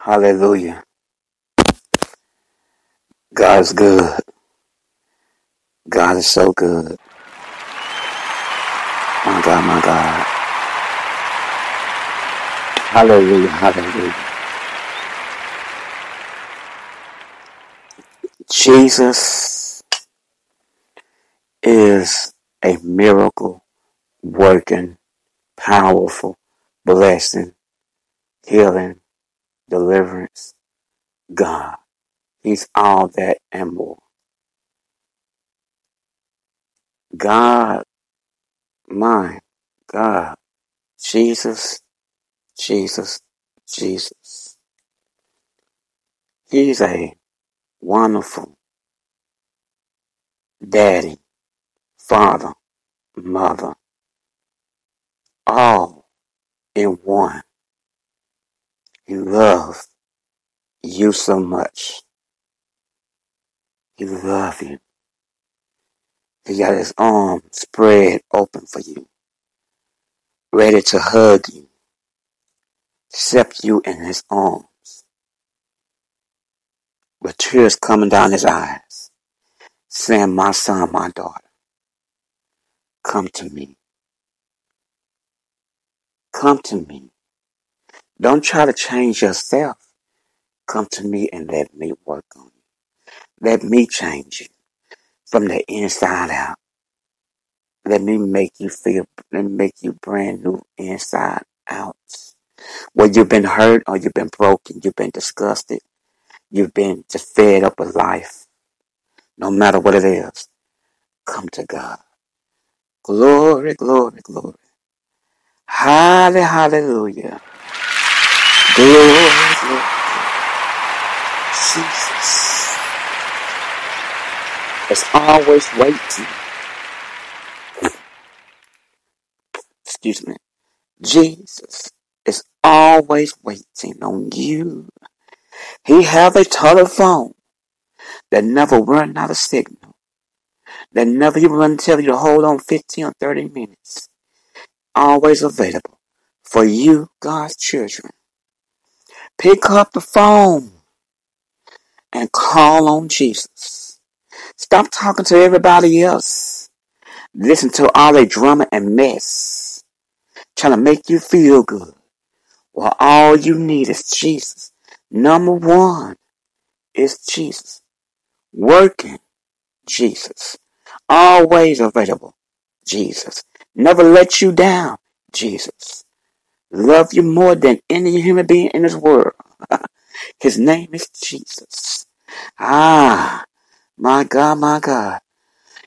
Hallelujah. God is good. God is so good. My God, my God. Hallelujah, hallelujah. Jesus is a miracle working, powerful, blessing, healing, deliverance God. He's all that and more. God, my God, Jesus, Jesus, Jesus. He's a wonderful daddy, father, mother, all in one. He loves you so much. He loves you. He got his arms spread open for you, ready to hug you, accept you in his arms, with tears coming down his eyes, saying, My son, my daughter, come to me. Come to me. Don't try to change yourself. Come to me and let me work on you. Let me change you from the inside out. Let me make you feel, let me make you brand new inside out. Where you've been hurt or you've been broken, you've been disgusted, you've been just fed up with life. No matter what it is, come to God. Glory, glory, glory. Hallelujah, hallelujah. Glory. Jesus is always waiting. Excuse me. Jesus is always waiting on you. He have a telephone that never run out of signal. That never even run tell you to hold on 15 or 30 minutes. Always available for you, God's children. Pick up the phone and call on Jesus. Stop talking to everybody else. Listen to all that drama and mess trying to make you feel good. Well, all you need is Jesus. Number one is Jesus. Working Jesus. Always available Jesus. Never let you down Jesus. Love you more than any human being in this world. His name is Jesus. Ah, my God, my God.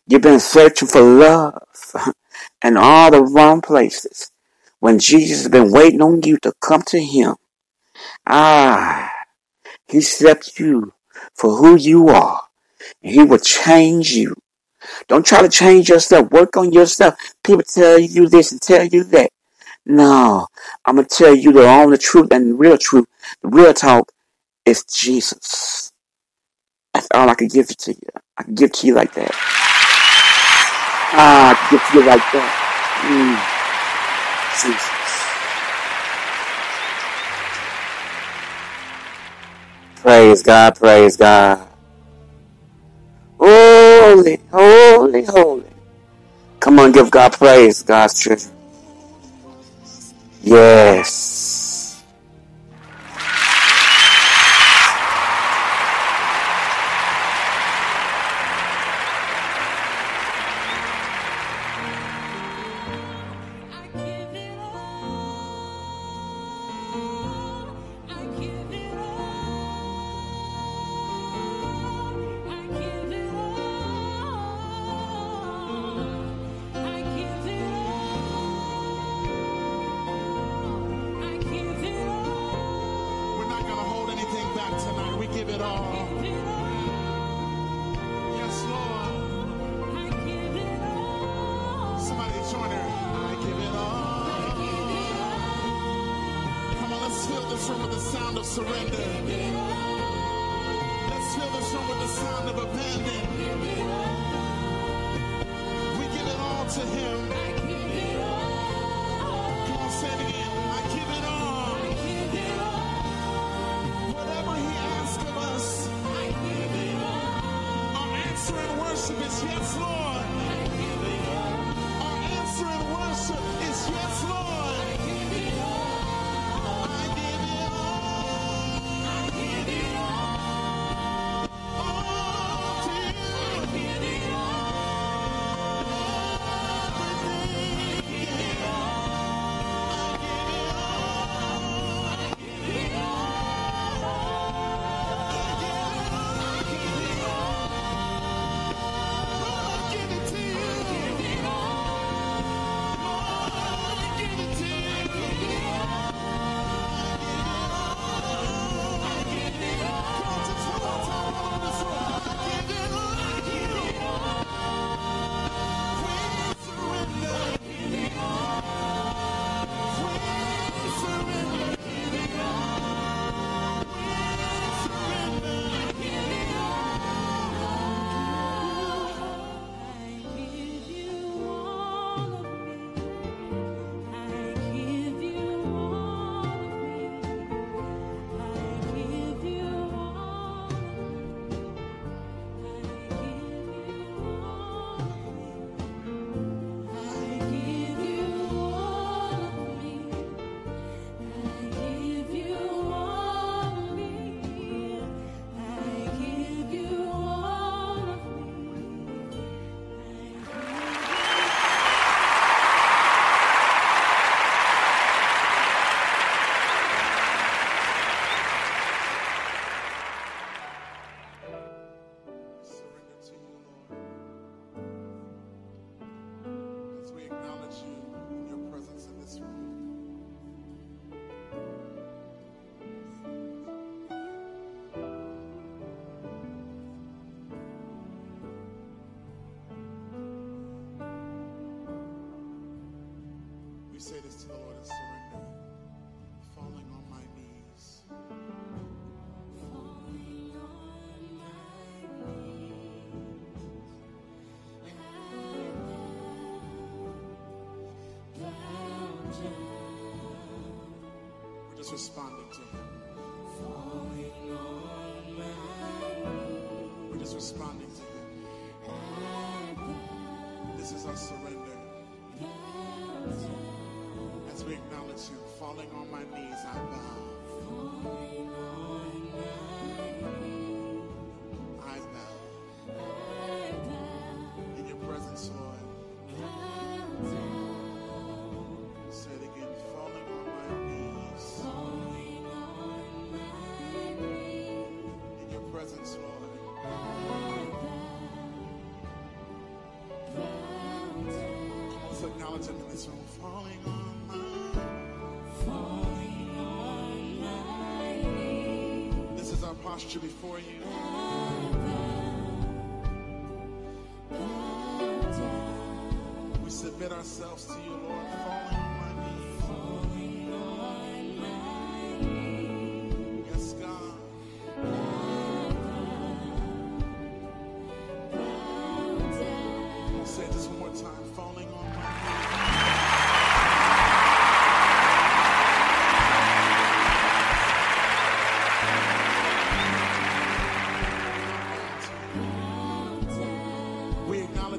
You've been searching for love in all the wrong places when Jesus has been waiting on you to come to him. Ah, he accepts you for who you are and he will change you. Don't try to change yourself. Work on yourself. People tell you this and tell you that. No, I'm to tell you the only truth and the real truth. The real talk is Jesus. That's all I can give to you. I can give to you like that. Ah, I can give to you like that. Mm, Jesus. Praise God, praise God. Holy, holy, holy. Come on, give God praise, God's children. Yes. This room with the sound of surrender. Let's fill this room with the sound of abandon. We give it all to Him. Come on, say it again. I give it all. Give him. Whatever He responding to Him. We're just responding to Him. This is our surrender. As we acknowledge Him, falling on my knees, I bow. Posture before you. We submit ourselves to you, Lord, falling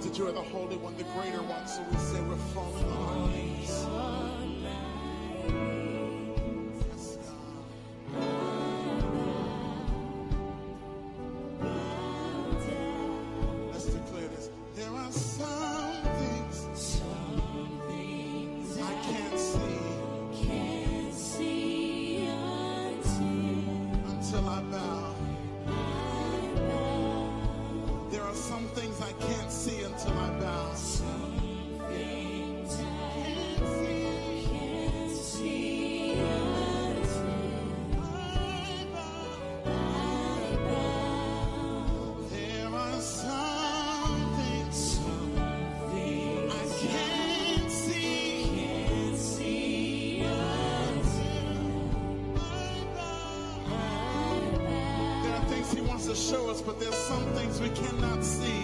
that you are the Holy One, the Greater One, so we say we're falling on our knees. But there's some things we cannot see.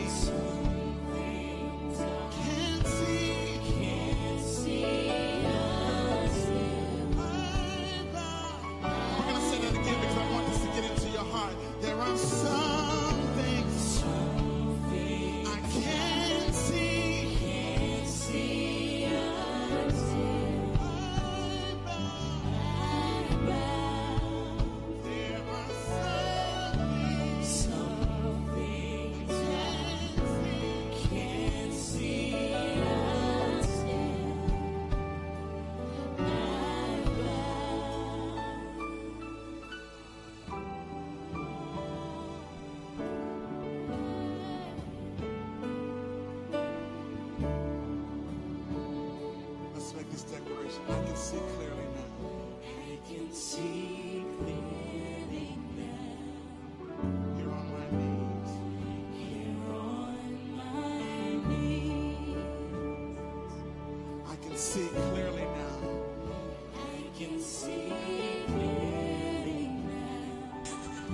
See clearly now.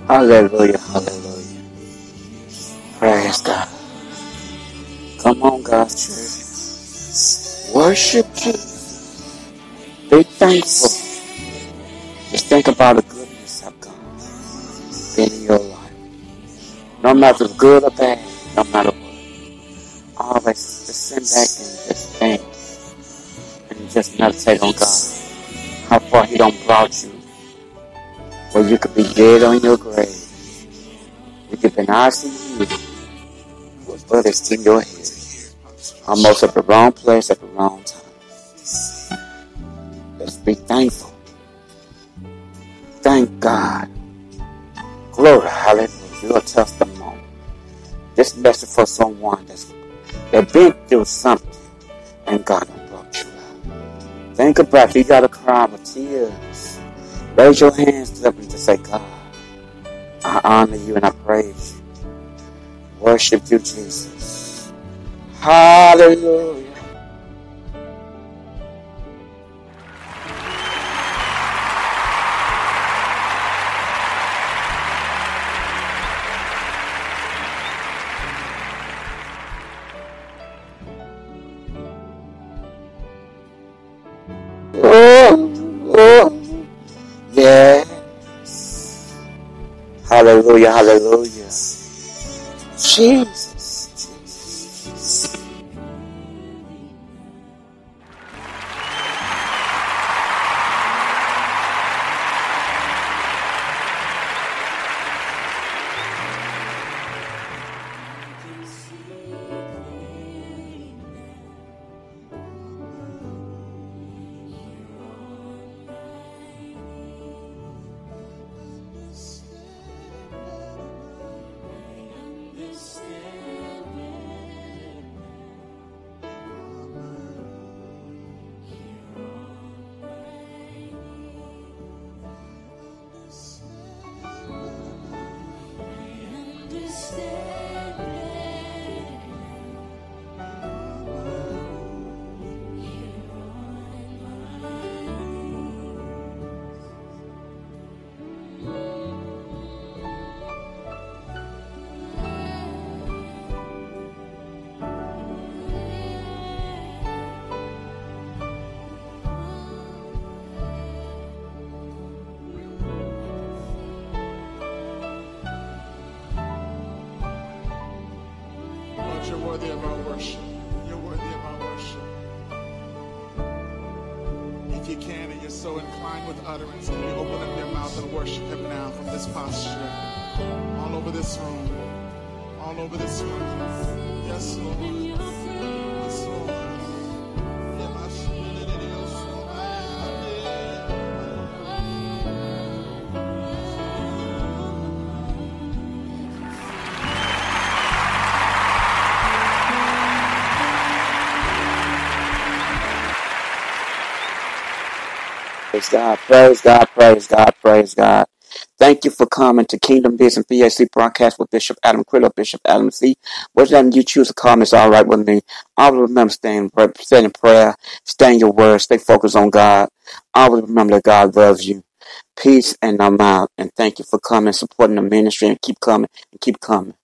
Hallelujah, hallelujah. Praise God. Come on, God's church. Worship Jesus. Be thankful. Just think about the goodness of God in your life. No matter good or bad, no matter what. Always just sit back and just think and just meditate on God. How far He don't brought you. Or you could be dead on your grave. You could be in ICU with bullets in your head. Almost at the wrong place at the wrong time. Let's be thankful. Thank God. Glory, hallelujah. Your testimony. This message for someone that's that been through something and God Think about it. You gotta cry with tears. Raise your hands up and just say, God, I honor you and I praise you. Worship you, Jesus. Hallelujah. Hallelujah, hallelujah. Jesus. You're worthy of our worship. You're worthy of our worship. If you can and you're so inclined with utterance, can you open up your mouth and worship Him now from this posture? All over this room. All over this room. Yes, Lord. Praise God, praise God, praise God, praise God. Thank you for coming to Kingdom Business BAC broadcast with Bishop Adam Quillo, Bishop Adam C. Whatever you choose to call me is all right with me. Always remember staying, stay in prayer, stay in your word, stay focused on God. Always remember that God loves you. Peace and I'm out. And thank you for coming, supporting the ministry, and keep coming and keep coming.